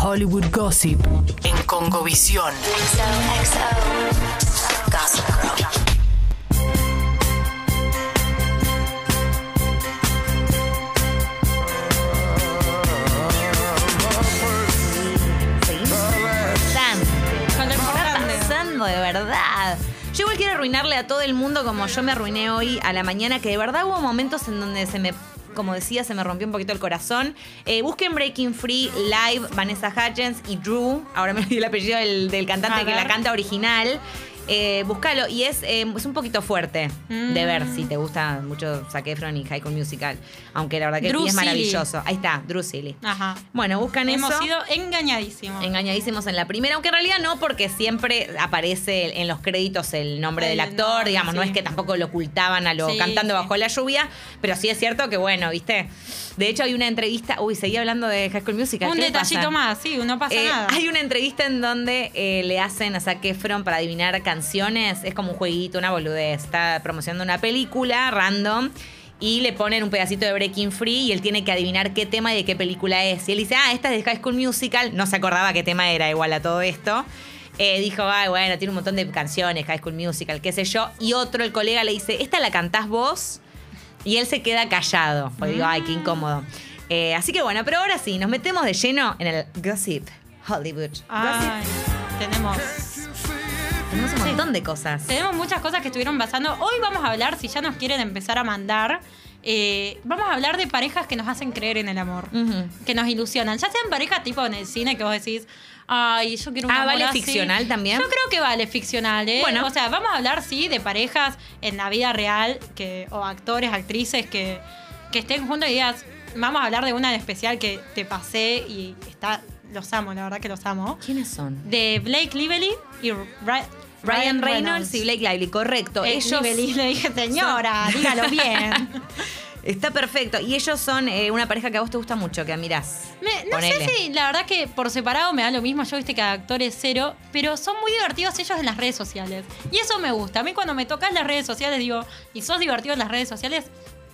Hollywood Gossip en Congovisión. De verdad. Yo igual quiero arruinarle a todo el mundo como yo me arruiné hoy a la mañana, que de verdad hubo momentos en donde se me, como decía, se me rompió un poquito el corazón. Eh, busquen Breaking Free Live, Vanessa Hudgens y Drew. Ahora me olvidé el apellido del, del cantante que la canta original. Eh, búscalo y es, eh, es un poquito fuerte de ver Mm. si te gusta mucho Zac Efron y High School Musical. Aunque la verdad que Drew es maravilloso. Ahí está, Drew. Ajá. Bueno, buscan Hemos eso. sido engañadísimos. Engañadísimos en la primera, aunque en realidad no, porque siempre aparece en los créditos el nombre El del actor, digamos, no es que tampoco lo ocultaban a lo Sí, cantando sí. bajo la lluvia, pero sí es cierto que bueno, ¿viste? De hecho hay una entrevista, uy, seguía hablando de High School Musical. Un ¿qué le detallito más, sí, no pasa Eh, nada. hay una entrevista en donde eh, le hacen a Zac Efron para adivinar canciones. Es como un jueguito, una boludez. Está promocionando una película random y le ponen un pedacito de Breaking Free y él tiene que adivinar qué tema y de qué película es. Y él dice, ah, esta es de High School Musical. No se acordaba qué tema era igual a todo esto. Eh, dijo, ay, bueno, tiene un montón de canciones, High School Musical, qué sé yo. Y otro, el colega, le dice, ¿esta la cantás vos? Y él se queda callado. Pues digo, ay, qué incómodo. Eh, así que bueno, pero ahora sí, nos metemos de lleno en el Gossip Hollywood. Ay, Gossip. Tenemos un montón de cosas. tenemos muchas cosas que estuvieron pasando. Hoy vamos a hablar, si ya nos quieren empezar a mandar, eh, vamos a hablar de parejas que nos hacen creer en el amor. Que nos ilusionan. Ya sean parejas tipo en el cine que vos decís, ay, yo quiero un Ah, amor ¿vale así". ficcional también? Yo creo que vale ficcional, ¿eh? Bueno. O sea, vamos a hablar, sí, de parejas en la vida real que, o actores, actrices que, que estén juntos y digas, vamos a hablar de una en especial que te pasé y está, los amo, la verdad que los amo. ¿Quiénes son? De Blake Lively y Ryan Reynolds y Blake Lively, correcto. Eh, ellos le dije, señora, dígalo bien. Está perfecto. Y ellos son eh, una pareja que a vos te gusta mucho, que admirás. Me- no Ponele. sé si, la verdad que por separado me da lo mismo, yo viste que actor es cero, pero son muy divertidos ellos en las redes sociales. Y eso me gusta. A mí cuando me tocas las redes sociales digo, y sos divertido en las redes sociales,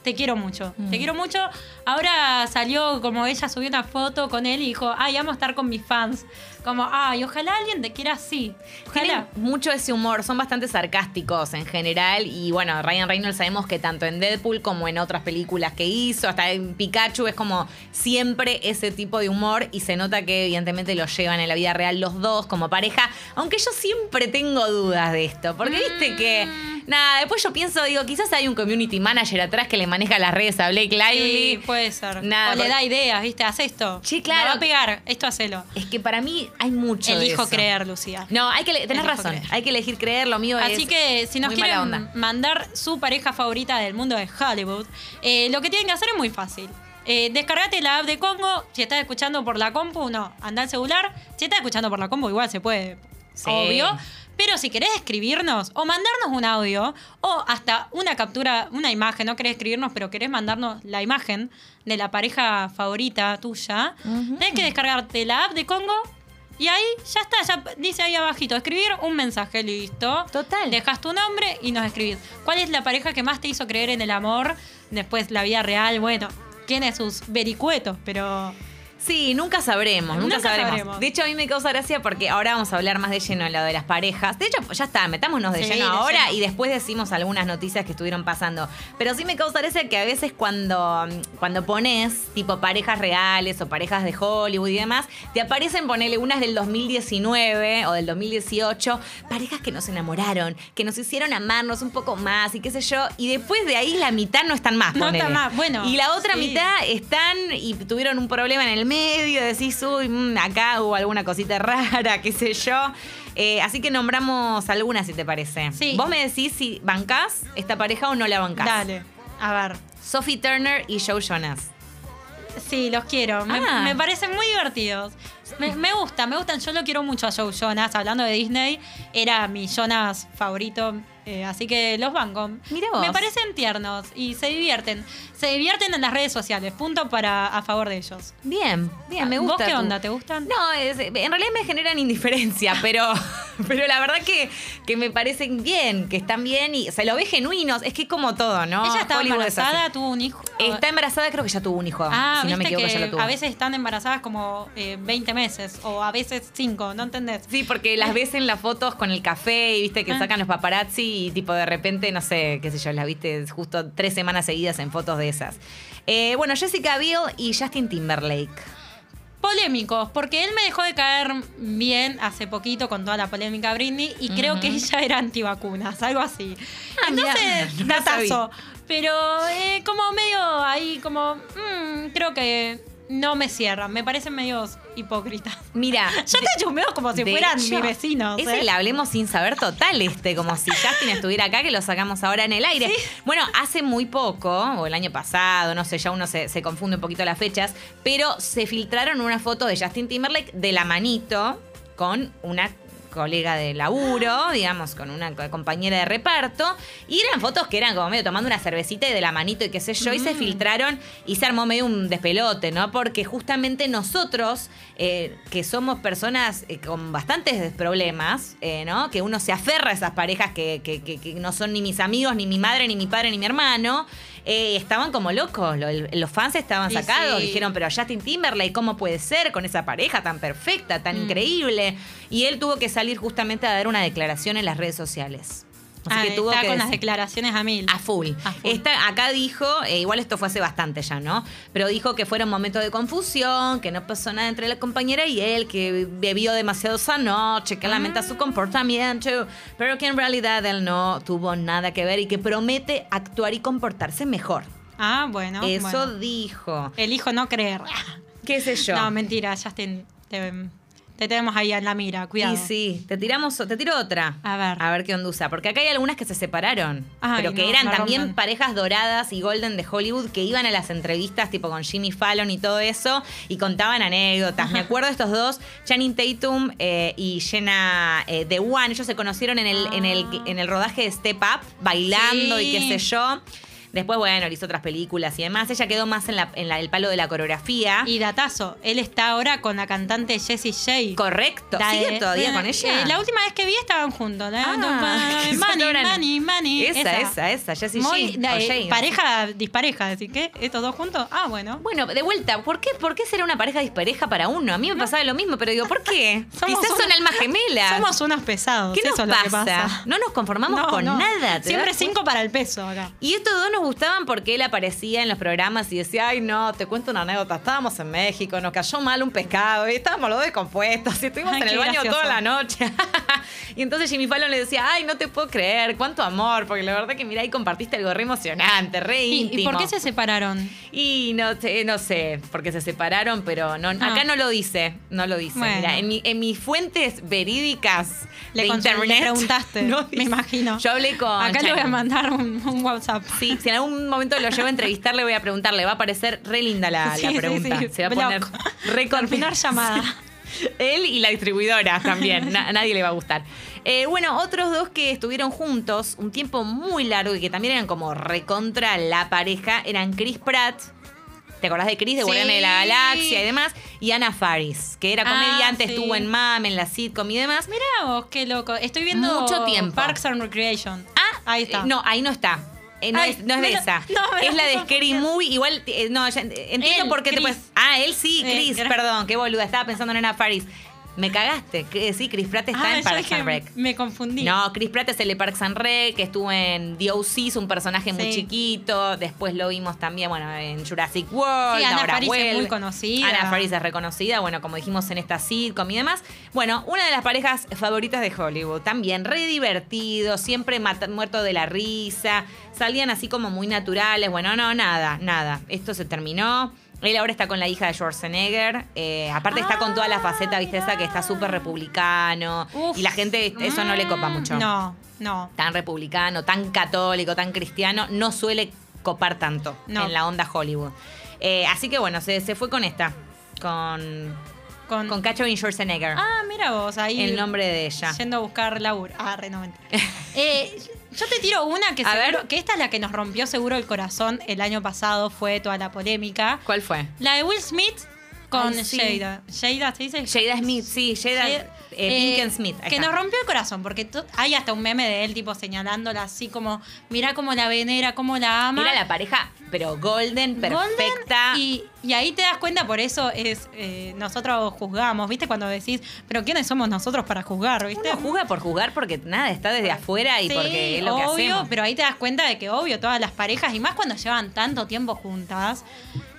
te quiero mucho. Mm. Te quiero mucho. Ahora salió como ella subió una foto con él y dijo, ay, amo estar con mis fans. Como, ay, ojalá alguien te quiera así. Tienen Ojalá. mucho ese humor, son bastante sarcásticos en general. Y bueno, Ryan Reynolds sabemos que tanto en Deadpool como en otras películas que hizo, hasta en Pikachu, es como siempre ese tipo de humor. Y se nota que evidentemente lo llevan en la vida real los dos como pareja. Aunque yo siempre tengo dudas de esto. Porque viste que. Nada, después yo pienso, digo, quizás hay un community manager atrás que le maneja las redes a Blake Lively. Sí, puede ser. Nada, o le da ideas, ¿viste? Haz esto. Sí, claro. Me va a pegar, esto hacelo. Es que para mí hay mucho de Elijo eso. creer, Lucía. No, hay que tenés Elijo razón. creer. Hay que elegir creer, lo mío es. Así que si nos quieren mandar su pareja favorita del mundo de Hollywood, eh, lo que tienen que hacer es muy fácil. Eh, descargate la app de Congo. Si estás escuchando por la compu, no, anda al celular. Si estás escuchando por la compu, igual se puede. Sí. Obvio. Pero si querés escribirnos o mandarnos un audio o hasta una captura, una imagen, no querés escribirnos, pero querés mandarnos la imagen de la pareja favorita tuya, tenés que descargarte la app de Congo y ahí ya está, ya dice ahí abajito, escribir un mensaje, listo. Total. Dejas tu nombre y nos escribís. ¿Cuál es la pareja que más te hizo creer en el amor? Después la vida real, bueno, tiene sus vericuetos, pero Sí, nunca sabremos, nunca, Nunca sabremos. sabremos. De hecho, a mí me causa gracia porque ahora vamos a hablar más de lleno en lo de las parejas. De hecho, ya está, metámonos de Sí, lleno de ahora lleno. y después decimos algunas noticias que estuvieron pasando. Pero sí me causa gracia que a veces cuando, cuando pones tipo parejas reales o parejas de Hollywood y demás, te aparecen, ponele unas del 2019 o del 2018, parejas que nos enamoraron, que nos hicieron amarnos un poco más y qué sé yo, y después de ahí la mitad no están más. No están más, bueno, Y la otra sí. mitad están y tuvieron un problema en el medio, decís, uy, mm, acá hubo alguna cosita rara, qué sé yo. Eh, así que nombramos algunas, si te parece. Sí. Vos me decís si bancás esta pareja o no la bancás. dale. A ver. Sophie Turner y Joe Jonas. Sí, los quiero. Me, Ah. me parecen muy divertidos. Me, me gusta, me gustan. Yo lo quiero mucho a Joe Jonas. Hablando de Disney, era mi Jonas favorito. Eh, así que los banco. Mirá vos. Me parecen tiernos y se divierten. Se divierten en las redes sociales. Punto para a favor de ellos. Bien, bien, me ¿Vos gusta. qué tu- onda? ¿Te gustan? No, es- en realidad me generan indiferencia, pero Pero la verdad que, que me parecen bien, que están bien y se lo ve genuinos. Es que como todo, ¿no? Ella estaba Hollywood es así. embarazada, tuvo un hijo. Está embarazada, creo que ya tuvo un hijo. Ah, si no me equivoco, que ya lo tuvo. a veces están embarazadas como eh, 20 meses o a veces 5, ¿no entendés? Sí, porque las ves en las fotos con el café y viste que Ah. sacan los paparazzi y tipo de repente, no sé, qué sé yo, las viste justo tres semanas seguidas en fotos de esas. Eh, bueno, Jessica Biel y Justin Timberlake. Polémicos, porque él me dejó de caer bien hace poquito con toda la polémica Britney y creo que ella era antivacunas, algo así. Ah, Entonces, no datazo. Pero eh, como medio ahí, como, mm, creo que no me cierran, me parecen medios hipócritas. Mira, Yo te chumeo como si fueran hecho, mis vecinos. Es ¿eh? el hablemos sin saber total este, como si Justin estuviera acá, que lo sacamos ahora en el aire. Bueno, hace muy poco, o el año pasado, no sé, ya uno se, se confunde un poquito las fechas, pero se filtraron una foto de Justin Timberlake de la manito con una colega de laburo, digamos, con una co- compañera de reparto, y eran fotos que eran como medio tomando una cervecita y de la manito y qué sé yo, y se filtraron y se armó medio un despelote, ¿no? Porque justamente nosotros, eh, que somos personas eh, con bastantes problemas, eh, ¿no? Que uno se aferra a esas parejas que, que- que- que no son ni mis amigos, ni mi madre, ni mi padre, ni mi hermano, eh, estaban como locos, los fans estaban Y sacados, sí. dijeron, pero Justin Timberlake, ¿cómo puede ser con esa pareja tan perfecta, tan Mm. increíble? Y él tuvo que salir justamente a dar una declaración en las redes sociales. Así Ah, que tuvo está que con las declaraciones a mil. a full. A full. Esta, acá dijo, eh, igual esto fue hace bastante ya, ¿no? Pero dijo que fuera un momento de confusión, que no pasó nada entre la compañera y él, que bebió demasiado esa noche, que lamenta Ah. su comportamiento, pero que en realidad él no tuvo nada que ver y que promete actuar y comportarse mejor. Ah, bueno. Eso bueno. dijo. Elijo no creer. ¿Qué sé yo? No, mentira, Justin, te, te tenemos ahí en la mira, cuidado. Y sí, te tiramos, te tiro otra. A ver. A ver qué ondusa. Porque acá hay algunas que se separaron. Ay, pero que no, eran también rompen. parejas doradas y golden de Hollywood que iban a las entrevistas tipo con Jimmy Fallon y todo eso y contaban anécdotas. Me acuerdo de estos dos, Channing Tatum eh, y Jenna eh, The One. Ellos se conocieron en el, en, el, en el rodaje de Step Up, bailando y qué sé yo. Después, bueno, hizo otras películas y demás. Ella quedó más en, la, en la- el palo de la coreografía. Y datazo, él está ahora con la cantante Jessie J. Correcto. La ¿Sigue de- todavía con ella? eh, la última vez que vi estaban juntos. ¿eh? Ah, qué money, money, money. Esa, esa, esa, Jessie Muy- J, eh, no pareja dispareja, así que estos dos juntos. Ah, bueno. Bueno, de vuelta, ¿por qué, ¿por qué será una pareja dispareja para uno? A mí me pasaba lo mismo, pero digo, ¿por qué? Somos Quizás son almas gemelas. Somos unos pesados. ¿Qué nos eso lo que pasa? No nos conformamos No, con no. nada. ¿te Siempre cinco para el peso acá. Y estos dos nos gustaban porque él aparecía en los programas y decía, ay no, te cuento una anécdota, estábamos en México, nos cayó mal un pescado y estábamos los dos descompuestos y estuvimos Ay, en el baño gracioso. toda la noche. y entonces Jimmy Fallon le decía, ay, no te puedo creer, cuánto amor, porque la verdad que mira, ahí compartiste algo re emocionante, re ¿Y, íntimo. y por qué se separaron? Y no sé, no sé, porque se separaron, pero no, Ah. acá no lo dice, no lo dice. Bueno. Mira, en, mi- en mis fuentes verídicas Le, de le preguntaste, no me imagino. Yo hablé con Acá le voy a mandar un, un WhatsApp. Sí, si en algún momento lo llevo a entrevistar, le voy a preguntar, le va a parecer re linda la, Sí, la pregunta. sí. Se va a poner re Terminar llamada. Él y la distribuidora también, na- nadie le va a gustar. Eh, bueno, otros dos que estuvieron juntos un tiempo muy largo y que también eran como recontra la pareja eran Chris Pratt. ¿Te acordás de Chris de Sí. Guardianes de la Galaxia y demás? Y Ana Faris, que era Ah, comediante, sí. estuvo en MAM, en la sitcom y demás. Mirá vos, qué loco. Estoy viendo Mucho tiempo. Parks and Recreation. Ah, ahí está. eh, no, ahí no está. Eh, no, Ay, es, no es de lo- esa. no, es la de Scary. Movie. Igual, eh, no, ya, entiendo Él, por qué te puedes. Ah, él sí, Eh, Chris, perdón, qué boluda. Estaba pensando en Ana Faris. Me cagaste. Sí, Chris Pratt está Ah, en Parks and Rec. Me confundí. No, Chris Pratt es el de Parks and Rec, que estuvo en The es un personaje muy chiquito. Después lo vimos también, bueno, en Jurassic World. Sí, Ana ahora Faris es muy conocida. Ana Faris es reconocida, bueno, como dijimos en esta sitcom y demás. Bueno, una de las parejas favoritas de Hollywood. También re divertido, siempre muerto de la risa. Salían así como muy naturales. Bueno, no, nada, nada. Esto se terminó. Él ahora está con la hija de Schwarzenegger. eh, aparte está con toda la faceta, viste, esa que está súper republicano. Uf. Y la gente, eso no le copa mucho. No, no. Tan republicano, tan católico, tan cristiano, no suele copar tanto No. en la onda Hollywood. Eh, así que bueno, se, se fue con esta. Con, Con, con Catherine Schwarzenegger. Ah, mira vos, ahí. el nombre de ella. Yendo a buscar laburo. Ah, re, no mentira. Eh, yo te tiro una que A seguro, ver. que esta es la que nos rompió seguro el corazón el año pasado, fue toda la polémica. ¿Cuál fue? La de Will Smith con Ay, sí. Jada. Jada, ¿se dice? Jada Smith, sí, Jada Jada- eh, eh, Smith. que nos rompió el corazón, porque hay hasta un meme de él, tipo, señalándola así como, mira cómo la venera, cómo la ama. Mira la pareja, pero golden, Golden, perfecta. y, y ahí te das cuenta, por eso es eh, nosotros juzgamos, ¿viste? Cuando decís, pero ¿quiénes somos nosotros para juzgar, ¿viste? Uno juzga por jugar porque nada, está desde afuera y Sí, porque es lo que obvio, hacemos. pero ahí te das cuenta de que obvio todas las parejas y más cuando llevan tanto tiempo juntas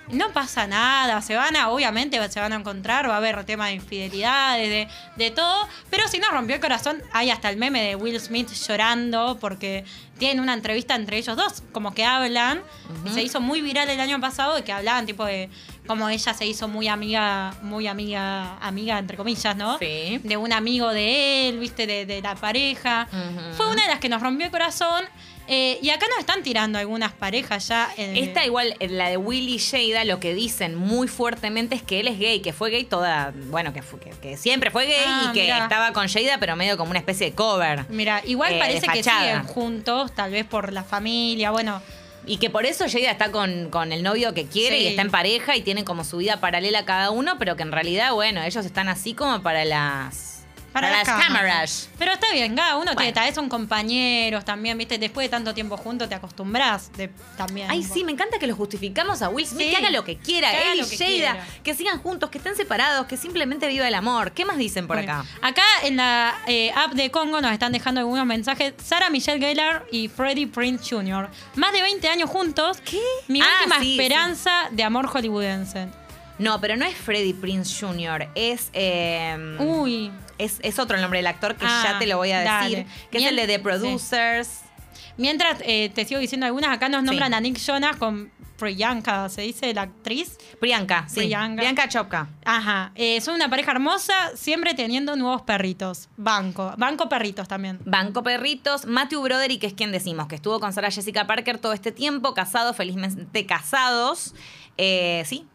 no pasa nada, se van a, obviamente se van a encontrar, va a haber tema de infidelidades, de, de todo, pero si nos rompió el corazón, hay hasta el meme de Will Smith llorando porque tienen una entrevista entre ellos dos, como que hablan, y se hizo muy viral el año pasado de que hablaban tipo de como ella se hizo muy amiga, muy amiga, amiga entre comillas, ¿no? Sí. De un amigo de él, viste, de, de la pareja. Fue una de las que nos rompió el corazón. Eh, y acá nos están tirando algunas parejas ya. eh, Esta igual, eh, la de Willy y Jada, lo que dicen muy fuertemente es que él es gay, que fue gay toda, bueno, que, fue- que, que siempre fue gay Ah, y que mirá. estaba con Jada, pero medio como una especie de cover. Mira, igual eh, parece que siguen juntos, tal vez por la familia, bueno. Y que por eso Jada está con, con el novio que quiere Sí. y está en pareja y tienen como su vida paralela cada uno, pero que en realidad, bueno, ellos están así como para las, Para, las cámaras. Pero está bien, cada uno Bueno. vez son compañeros también, viste, después de tanto tiempo juntos te acostumbras de, también. Ay, sí, me encanta que lo justificamos a Will Smith, Sí. que haga lo que quiera, Que él y que Jada, quiera. que sigan juntos, que estén separados, que simplemente viva el amor. ¿Qué más dicen por acá? Acá en la eh, app de Congo nos están dejando algunos mensajes. Sara Michelle Gellar y Freddie Prince Jr. Más de 20 años juntos. ¿Qué? Mi Ah, última sí, esperanza de amor hollywoodense. No, pero no es Freddie Prince Jr., es... eh, Uy. Es, es otro el nombre del actor que Ah, ya te lo voy a decir. dale. Que es el de The sí. Producers. Mientras eh, te sigo diciendo algunas, acá nos Sí. nombran a Nick Jonas con Priyanka, se dice la actriz. Priyanka, sí. Priyanka. Priyanka Chopka. Ajá. Eh, son una pareja hermosa, siempre teniendo nuevos perritos. Banco. Banco perritos también. Banco Perritos, Matthew Broderick, que es quien decimos, que estuvo con Sarah Jessica Parker todo este tiempo, casados, felizmente casados. Eh, sí.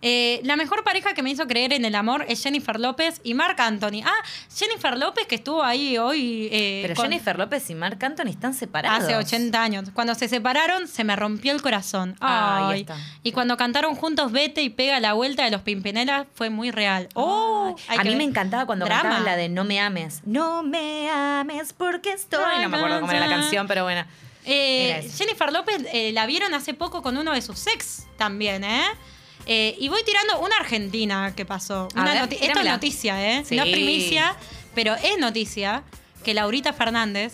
Eh, la mejor pareja que me hizo creer en el amor es Jennifer López y Marc Anthony. Ah, Jennifer López que estuvo ahí hoy. eh, Pero con- Jennifer López y Marc Anthony están separados. Hace 80 años. Cuando se separaron, se me rompió el corazón. Ah, ahí Ay. está. Y cuando cantaron juntos Vete y pega la vuelta de los Pimpinela, fue muy real. Oh, a mí me encantaba cuando Drama. cantaban la de No me ames. No me ames porque estoy. No me acuerdo cómo era la canción, pero bueno. Eh. Jennifer López eh, la vieron hace poco con uno de sus ex también, ¿eh? Eh, y voy tirando una argentina que pasó. Una ver, Esto es noticia, ¿eh? Sí. No es primicia, pero es noticia que Laurita Fernández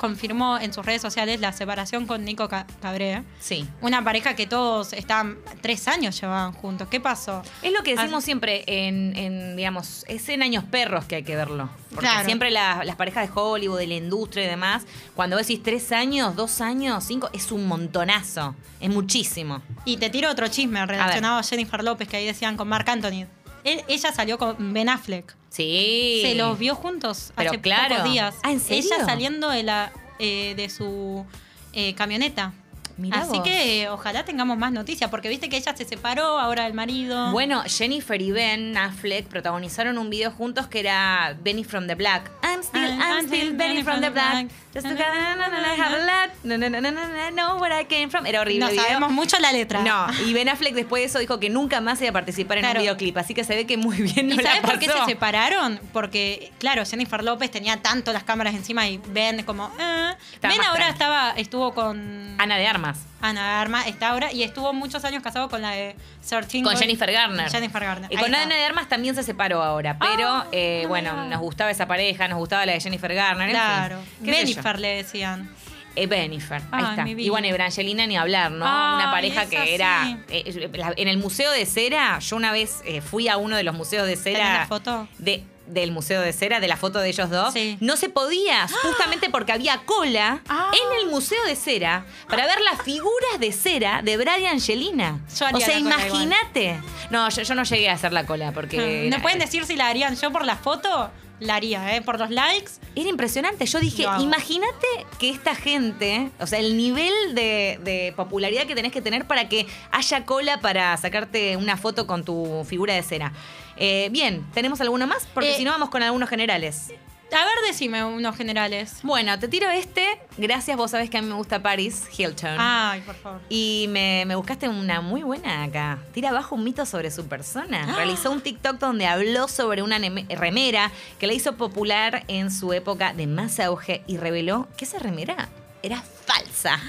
confirmó en sus redes sociales la separación con Nico Ca- Cabré. Sí. Una pareja que todos estaban, tres años llevaban juntos. ¿Qué pasó? Es lo que decimos siempre en, en, digamos, es en años perros que hay que verlo. Porque Claro. siempre la- las parejas de Hollywood, de la industria y demás, cuando vos decís tres años, dos años, cinco, es un montonazo. Es muchísimo. Y te tiro otro chisme relacionado a, Jennifer López que ahí decían con Marc Anthony. Él- ella salió con Ben Affleck. Sí. Se los vio juntos Pero hace claro. pocos días. Ah, ¿en serio? Ella saliendo de la eh, de su eh, camioneta. Mirá Así vos. que eh, ojalá tengamos más noticias, porque viste que ella se separó ahora del marido. Bueno, Jennifer y Ben Affleck protagonizaron un video juntos que era Benny from the Black. I'm still, I'm- still Benny from the Black. Just to have a lot. No, no, no, no, no, no, know where I came from. Era horrible. no sabemos mucho la letra. No, y Ben Affleck después de eso dijo que nunca más iba a participar en un videoclip, así que se ve que muy bien no ¿Y sabes por qué se separaron? Porque, claro, Jennifer López tenía tanto las cámaras encima y Ben como... eh. Ben ahora estaba estuvo con Ana de Armas. Ana Arma, está ahora, y estuvo muchos años casado con la de 13 Con Jennifer Garner. Jennifer Garner. Y con. Ana de Armas también se separó ahora. Pero, Ah, eh, no bueno, nos gustaba esa pareja, nos gustaba la de Jennifer Garner. en fin. Claro. Jennifer le decían. Eh, Benifer, ahí está. Y bueno, y Brangelina ni hablar, ¿no? Una pareja que era. sí. eh, la- en el Museo de Cera, yo una vez eh, fui a uno de los museos de ¿Tenés cera. la foto? De, del Museo de Cera, de la foto de ellos dos. Sí. No se podía, justamente porque había cola Ah. en el Museo de Cera para ver las figuras de cera de Brad y Angelina. Yo haría o sea, imagínate. No, yo, yo no llegué a hacer la cola porque. ¿No pueden decir si la harían yo por la foto? La haría, ¿eh? Por los likes. Era impresionante. Yo dije, imagínate que esta gente, o sea, el nivel de, de popularidad que tenés que tener para que haya cola para sacarte una foto con tu figura de cera. Eh, bien, ¿tenemos alguno más? Porque Eh, si no, vamos con algunos generales. A ver, decime unos generales. Bueno, te tiro este. Gracias, vos sabés que a mí me gusta Paris Hilton. Ay, por favor. Y me, me buscaste una muy buena acá. Tira abajo un mito sobre su persona. Ah. Realizó un TikTok donde habló sobre una remera que la hizo popular en su época de más auge y reveló que esa remera era falsa.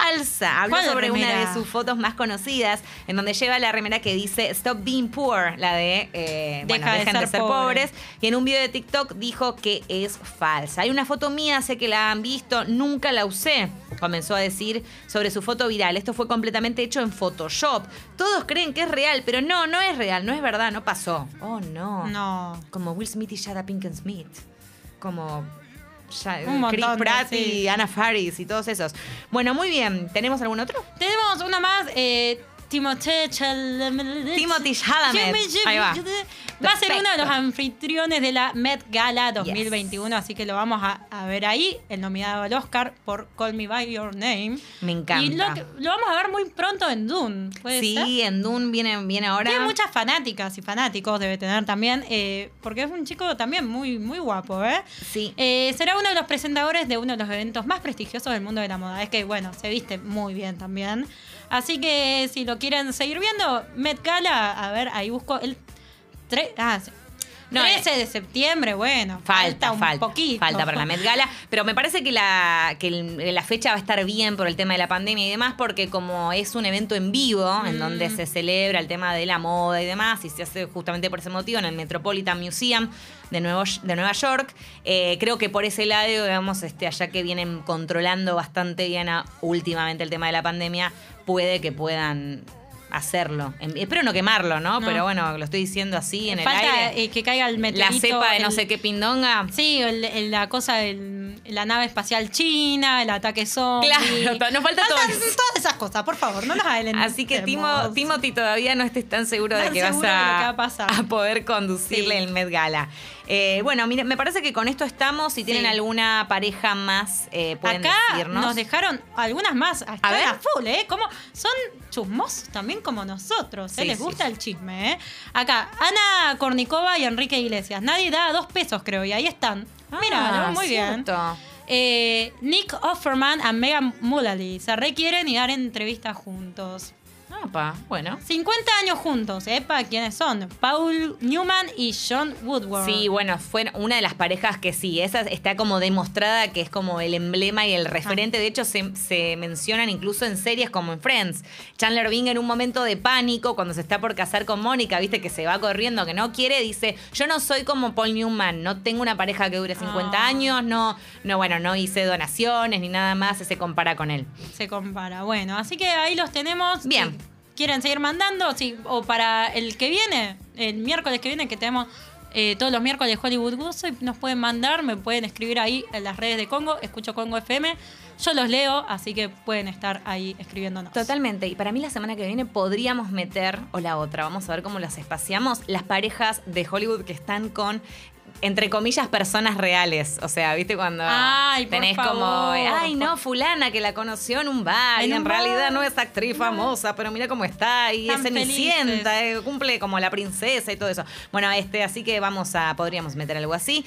Falsa. Habló ¿Cuál sobre una de sus fotos más conocidas, en donde lleva la remera que dice Stop being poor, la de eh, bueno, Deja de dejen de ser ser pobre. pobres. Y en un video de TikTok dijo que es falsa. Hay una foto mía, sé que la han visto, nunca la usé. Comenzó a decir sobre su foto viral. Esto fue completamente hecho en Photoshop. Todos creen que es real, pero no, no es real, no es verdad, no pasó. Oh, no. No. Como Will Smith y Jada Pinkett Smith. Como ya- Un Chris montón de- Pratt sí. y Anna Faris y todos esos. Bueno, muy bien. ¿Tenemos algún otro? Tenemos una más. Eh, Timothée Chalamet. Timothy Chalamet. Ahí va. Va a ser uno de los anfitriones de la Met Gala 2021, así que lo vamos a, a ver ahí. El nominado al Oscar por Call Me By Your Name. Me encanta. Y lo, que- lo vamos a ver muy pronto en Dune. ¿puede ser? Sí, en Dune viene, viene ahora. Tiene muchas fanáticas y fanáticos, debe tener también, eh, porque es un chico también muy, muy guapo, ¿eh? Sí. Eh, será uno de los presentadores de uno de los eventos más prestigiosos del mundo de la moda. Es que, bueno, se viste muy bien también. Así que si lo quieren seguir viendo, Met Gala, a ver, ahí busco el tre- ah, sí. No, 13 de septiembre, bueno, Falta, falta, un falta, poquito. falta para la Met Gala, pero me parece que la que el- la fecha va a estar bien por el tema de la pandemia y demás, porque como es un evento en vivo en Mm. donde se celebra el tema de la moda y demás, y se hace justamente por ese motivo en el Metropolitan Museum de, Nuevo, de Nueva York, eh, creo que por ese lado, digamos, este, allá que vienen controlando bastante bien a- últimamente el tema de la pandemia, puede que puedan hacerlo. En- espero no quemarlo, ¿no? No. Pero bueno, lo estoy diciendo así en el Falta aire. eh, que caiga el la meteorito. cepa de no sé qué pindonga. Sí, el- el- la cosa de la nave espacial china, el ataque zombie. Claro, nos falta todo Faltan eso. todas esas cosas, por favor, no nos adelantemos. Así que Timo, Timothy todavía no estés tan seguro de que vas de a, poder conducirle Sí. el Met Gala. Eh, bueno, mire, me parece que con esto estamos. Si tienen Sí. alguna pareja más, eh, pueden Acá decirnos. nos dejaron algunas más. A, ver. full, ¿eh? Como, son chusmosos también como nosotros. ¿eh? Sí, Les gusta sí. el chisme, ¿eh? Acá, Ana Kornikova y Enrique Iglesias. Nadie da dos pesos, creo, y ahí están. Mira, Ah, muy bien. Eh, Nick Offerman y Megan Mullally se requieren y dar entrevistas juntos. Apa, bueno. 50 años juntos, ¿epa? ¿Quiénes son? Paul Newman y John Woodward. Sí, bueno, fue una de las parejas que sí, esa está como demostrada que es como el emblema y el referente. De hecho, se, se mencionan incluso en series como en Friends. Chandler Bing en un momento de pánico, cuando se está por casar con Mónica, viste que se va corriendo, que no quiere, dice, yo no soy como Paul Newman, no tengo una pareja que dure 50 Ah. años, no, no, bueno, no hice donaciones ni nada más, se compara con él. Se compara. Bueno, así que ahí los tenemos. Bien. Quieren seguir mandando, sí, o para el que viene, el miércoles que viene, que tenemos eh, todos los miércoles Hollywood Gossip, nos pueden mandar, me pueden escribir ahí en las redes de Congo, escucho Congo FM. Yo los leo, así que pueden estar ahí escribiéndonos. Totalmente. Y para mí la semana que viene podríamos meter, o la otra, vamos a ver cómo las espaciamos, las parejas de Hollywood que están con, entre comillas, personas reales. O sea, ¿viste cuando Ay, por tenés como, ay, no, fulana que la conoció en un bar En y en un realidad no es actriz No. famosa, pero mira cómo está y es cenicienta, eh, cumple como la princesa y todo eso. Bueno, este, así que vamos a, podríamos meter algo así.